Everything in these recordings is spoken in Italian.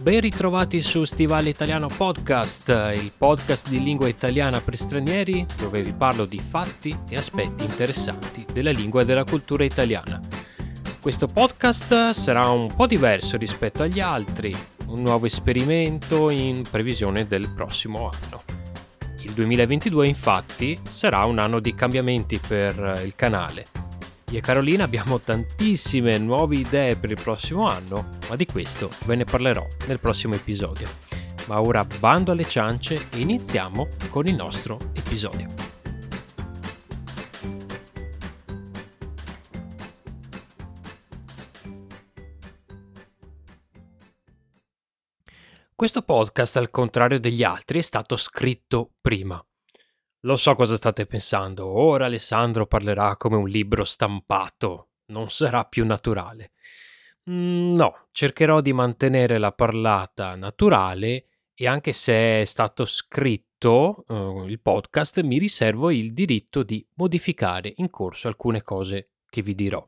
Ben ritrovati su Stivale Italiano Podcast, il podcast di lingua italiana per stranieri dove vi parlo di fatti e aspetti interessanti della lingua e della cultura italiana. Questo podcast sarà un po' diverso rispetto agli altri, un nuovo esperimento in previsione del prossimo anno. Il 2022 infatti sarà un anno di cambiamenti per il canale io e Carolina abbiamo tantissime nuove idee per il prossimo anno, ma di questo ve ne parlerò nel prossimo episodio. Ma ora bando alle ciance e iniziamo con il nostro episodio. Questo podcast, al contrario degli altri, è stato scritto prima. Lo so cosa state pensando, ora Alessandro parlerà come un libro stampato, non sarà più naturale. Mm, no, cercherò di mantenere la parlata naturale e anche se è stato scritto uh, il podcast mi riservo il diritto di modificare in corso alcune cose che vi dirò.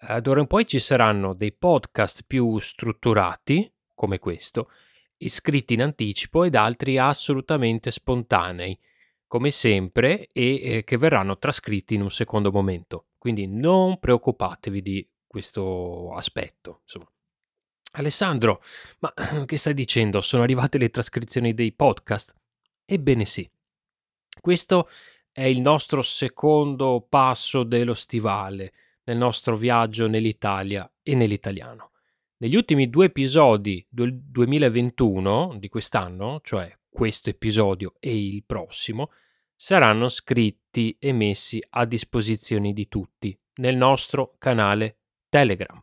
Uh, d'ora in poi ci saranno dei podcast più strutturati, come questo, iscritti in anticipo ed altri assolutamente spontanei come sempre, e eh, che verranno trascritti in un secondo momento. Quindi non preoccupatevi di questo aspetto. Insomma. Alessandro, ma che stai dicendo? Sono arrivate le trascrizioni dei podcast? Ebbene sì. Questo è il nostro secondo passo dello stivale nel nostro viaggio nell'Italia e nell'italiano. Negli ultimi due episodi del 2021 di quest'anno, cioè questo episodio e il prossimo, saranno scritti e messi a disposizione di tutti nel nostro canale Telegram.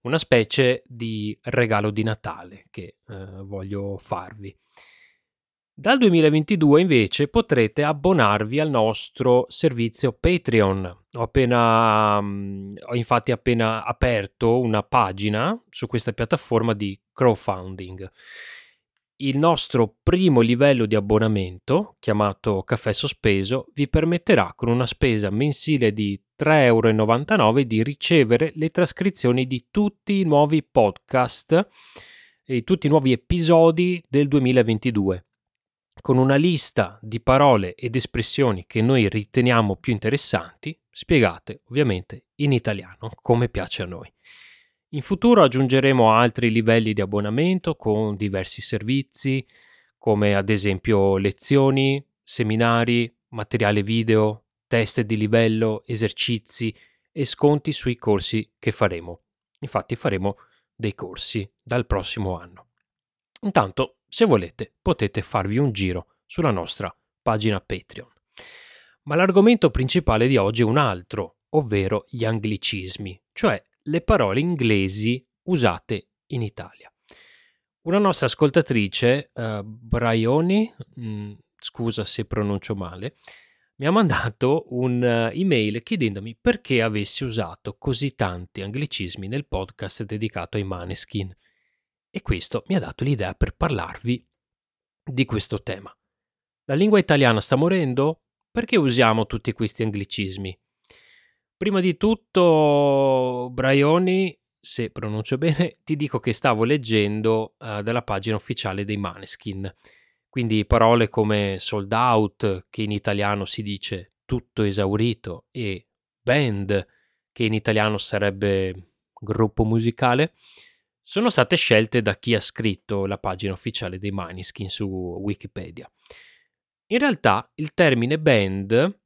Una specie di regalo di Natale che eh, voglio farvi. Dal 2022 invece potrete abbonarvi al nostro servizio Patreon. Ho appena mm, ho infatti appena aperto una pagina su questa piattaforma di crowdfunding il nostro primo livello di abbonamento, chiamato Caffè Sospeso, vi permetterà con una spesa mensile di 3,99 euro di ricevere le trascrizioni di tutti i nuovi podcast e tutti i nuovi episodi del 2022 con una lista di parole ed espressioni che noi riteniamo più interessanti, spiegate ovviamente in italiano come piace a noi. In futuro aggiungeremo altri livelli di abbonamento con diversi servizi, come ad esempio lezioni, seminari, materiale video, test di livello, esercizi e sconti sui corsi che faremo. Infatti faremo dei corsi dal prossimo anno. Intanto, se volete, potete farvi un giro sulla nostra pagina Patreon. Ma l'argomento principale di oggi è un altro, ovvero gli anglicismi, cioè le parole inglesi usate in Italia. Una nostra ascoltatrice, uh, Braioni, mh, mm, scusa se pronuncio male, mi ha mandato un'email uh, chiedendomi perché avessi usato così tanti anglicismi nel podcast dedicato ai Maneskin. E questo mi ha dato l'idea per parlarvi di questo tema. La lingua italiana sta morendo? Perché usiamo tutti questi anglicismi? Prima di tutto, Braioni, se pronuncio bene, ti dico che stavo leggendo uh, dalla pagina ufficiale dei Maneskin. Quindi parole come sold out, che in italiano si dice tutto esaurito, e band, che in italiano sarebbe gruppo musicale, sono state scelte da chi ha scritto la pagina ufficiale dei Maneskin su Wikipedia. In realtà il termine band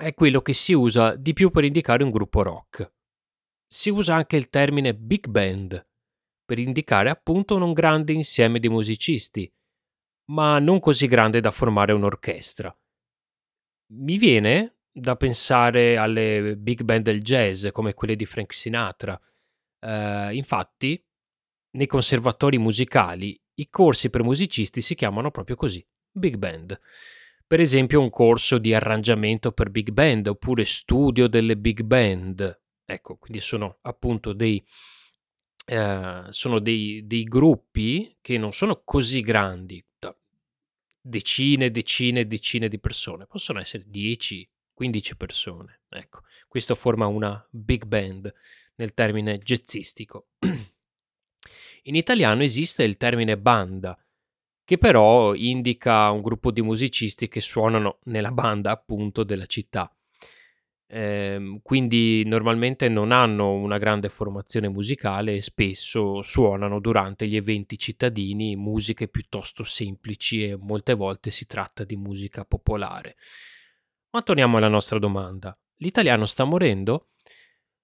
è quello che si usa di più per indicare un gruppo rock. Si usa anche il termine big band per indicare appunto un grande insieme di musicisti, ma non così grande da formare un'orchestra. Mi viene da pensare alle big band del jazz come quelle di Frank Sinatra. Uh, infatti, nei conservatori musicali i corsi per musicisti si chiamano proprio così, big band per esempio un corso di arrangiamento per big band oppure studio delle big band. Ecco, quindi sono appunto dei, eh, sono dei, dei gruppi che non sono così grandi, decine, e decine, e decine di persone, possono essere 10, 15 persone. Ecco, questo forma una big band nel termine jazzistico. In italiano esiste il termine banda, che però indica un gruppo di musicisti che suonano nella banda appunto della città. Eh, quindi normalmente non hanno una grande formazione musicale e spesso suonano durante gli eventi cittadini musiche piuttosto semplici e molte volte si tratta di musica popolare. Ma torniamo alla nostra domanda. L'italiano sta morendo?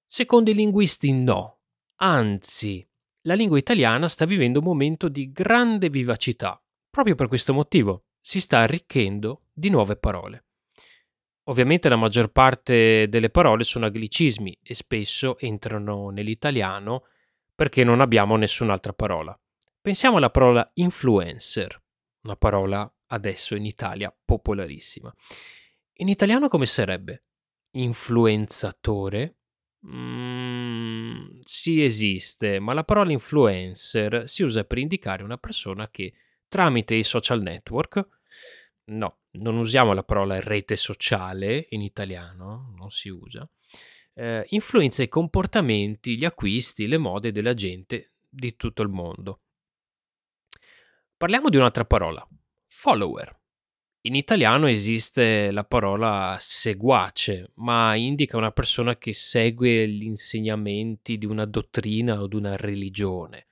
Secondo i linguisti no, anzi, la lingua italiana sta vivendo un momento di grande vivacità. Proprio per questo motivo si sta arricchendo di nuove parole. Ovviamente la maggior parte delle parole sono anglicismi e spesso entrano nell'italiano perché non abbiamo nessun'altra parola. Pensiamo alla parola influencer, una parola adesso in Italia popolarissima. In italiano come sarebbe? Influenzatore? Mm, sì, esiste, ma la parola influencer si usa per indicare una persona che tramite i social network, no, non usiamo la parola rete sociale in italiano, non si usa, eh, influenza i comportamenti, gli acquisti, le mode della gente di tutto il mondo. Parliamo di un'altra parola, follower. In italiano esiste la parola seguace, ma indica una persona che segue gli insegnamenti di una dottrina o di una religione.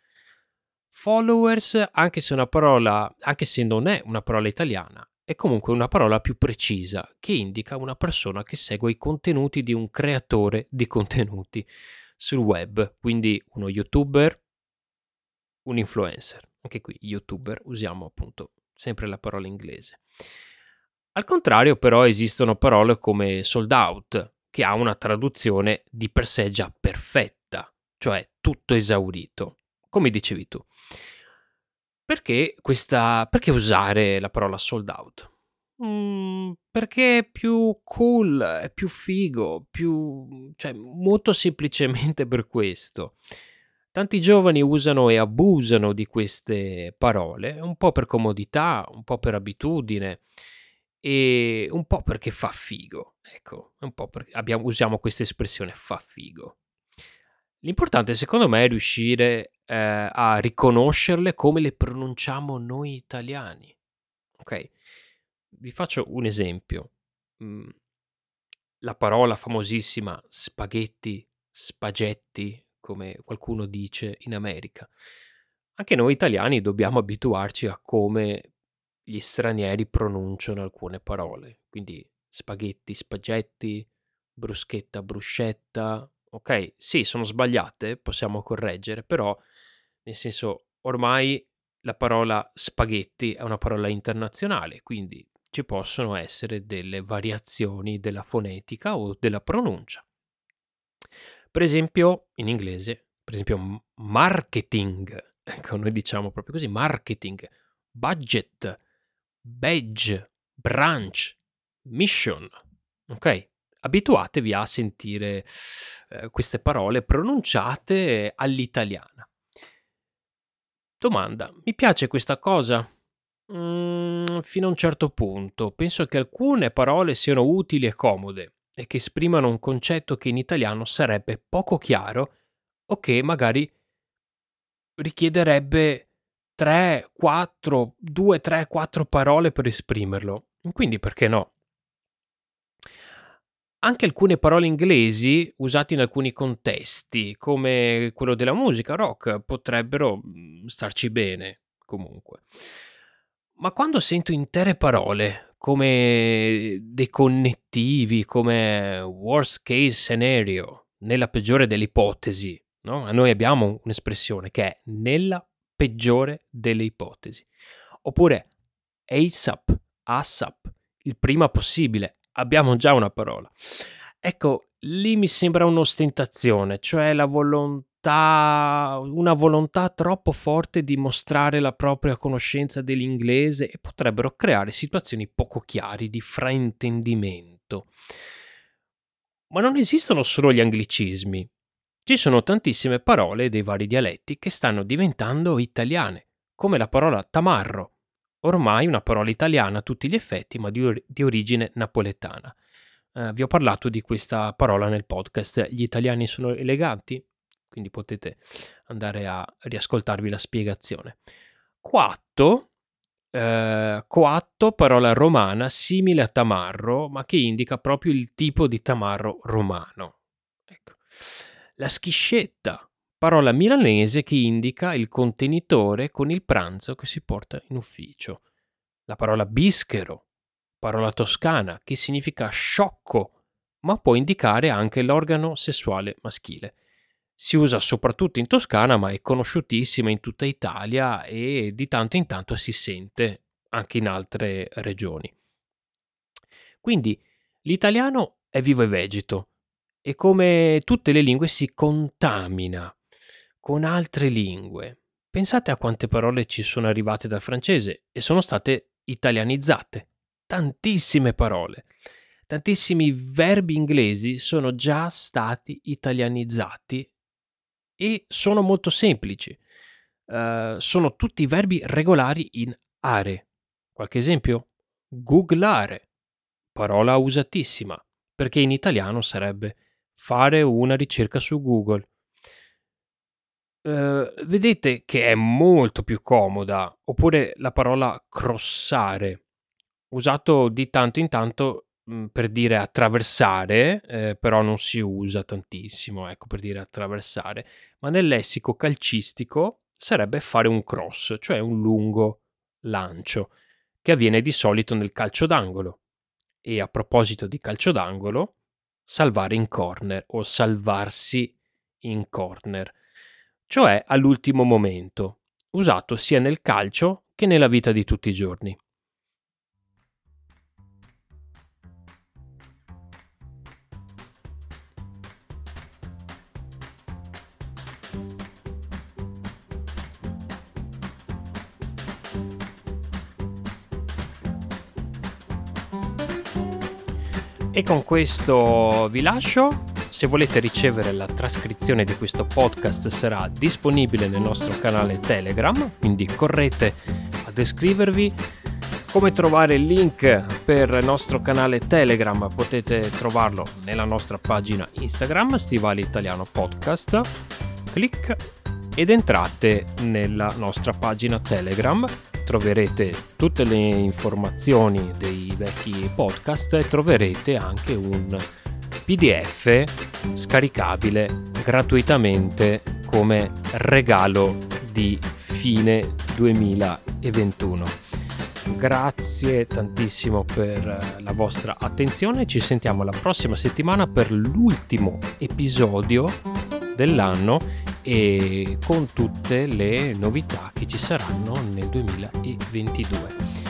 Followers, anche se, una parola, anche se non è una parola italiana, è comunque una parola più precisa che indica una persona che segue i contenuti di un creatore di contenuti sul web, quindi uno youtuber, un influencer. Anche qui youtuber usiamo appunto sempre la parola inglese. Al contrario però esistono parole come sold out, che ha una traduzione di per sé già perfetta, cioè tutto esaurito, come dicevi tu. Perché, questa, perché usare la parola sold out? Mm, perché è più cool, è più figo, più, cioè, molto semplicemente per questo. Tanti giovani usano e abusano di queste parole, un po' per comodità, un po' per abitudine e un po' perché fa figo. Ecco, un po' perché abbiamo, usiamo questa espressione fa figo. L'importante secondo me è riuscire eh, a riconoscerle come le pronunciamo noi italiani. Ok? Vi faccio un esempio. Mm, la parola famosissima spaghetti, spagetti, come qualcuno dice in America. Anche noi italiani dobbiamo abituarci a come gli stranieri pronunciano alcune parole. Quindi spaghetti, spagetti, bruschetta, bruscetta, ok, sì, sono sbagliate, possiamo correggere, però nel senso ormai la parola spaghetti è una parola internazionale, quindi ci possono essere delle variazioni della fonetica o della pronuncia. Per esempio, in inglese, per esempio, marketing, ecco, noi diciamo proprio così, marketing, budget, badge, branch, mission, ok? Abituatevi a sentire eh, queste parole pronunciate all'italiana. Domanda, mi piace questa cosa? Mm, fino a un certo punto. Penso che alcune parole siano utili e comode e che esprimano un concetto che in italiano sarebbe poco chiaro o che magari richiederebbe 3, 4, 2, 3, 4 parole per esprimerlo. Quindi perché no? Anche alcune parole inglesi usate in alcuni contesti, come quello della musica rock, potrebbero mm, starci bene comunque. Ma quando sento intere parole come dei connettivi, come worst case scenario, nella peggiore delle ipotesi, no? Noi abbiamo un'espressione che è nella peggiore delle ipotesi. Oppure ASAP, ASAP, il prima possibile, abbiamo già una parola. Ecco, lì mi sembra un'ostentazione, cioè la volontà, una volontà troppo forte di mostrare la propria conoscenza dell'inglese e potrebbero creare situazioni poco chiari di fraintendimento. Ma non esistono solo gli anglicismi. Ci sono tantissime parole dei vari dialetti che stanno diventando italiane, come la parola tamarro, ormai una parola italiana a tutti gli effetti, ma di, or- di origine napoletana. Uh, vi ho parlato di questa parola nel podcast. Gli italiani sono eleganti? quindi potete andare a riascoltarvi la spiegazione. Coatto, eh, coatto, parola romana simile a tamarro, ma che indica proprio il tipo di tamarro romano. Ecco. La schiscetta, parola milanese che indica il contenitore con il pranzo che si porta in ufficio. La parola bischero, parola toscana che significa sciocco, ma può indicare anche l'organo sessuale maschile. Si usa soprattutto in Toscana, ma è conosciutissima in tutta Italia e di tanto in tanto si sente anche in altre regioni. Quindi l'italiano è vivo e vegeto e come tutte le lingue si contamina con altre lingue. Pensate a quante parole ci sono arrivate dal francese e sono state italianizzate. Tantissime parole. Tantissimi verbi inglesi sono già stati italianizzati e sono molto semplici. Uh, sono tutti verbi regolari in are. Qualche esempio? Googlare, parola usatissima, perché in italiano sarebbe fare una ricerca su Google. Uh, vedete che è molto più comoda, oppure la parola crossare, usato di tanto in tanto Mhmm, per dire attraversare, eh, però non si usa tantissimo, ecco, per dire attraversare, ma nel lessico calcistico sarebbe fare un cross, cioè un lungo lancio, che avviene di solito nel calcio d'angolo. E a proposito di calcio d'angolo, salvare in corner o salvarsi in corner, cioè all'ultimo momento, usato sia nel calcio che nella vita di tutti i giorni. E con questo vi lascio. Se volete ricevere la trascrizione di questo podcast sarà disponibile nel nostro canale Telegram, quindi correte ad iscrivervi. Come trovare il link per il nostro canale Telegram potete trovarlo nella nostra pagina Instagram Stivali Italiano Podcast. Clic ed entrate nella nostra pagina Telegram troverete tutte le informazioni dei vecchi podcast e troverete anche un PDF scaricabile gratuitamente come regalo di fine 2021. Grazie tantissimo per la vostra attenzione, ci sentiamo la prossima settimana per l'ultimo episodio dell'anno e con tutte le novità che ci saranno nel 2022.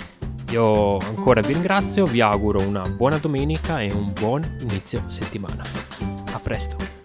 Io ancora vi ringrazio, vi auguro una buona domenica e un buon inizio settimana. A presto!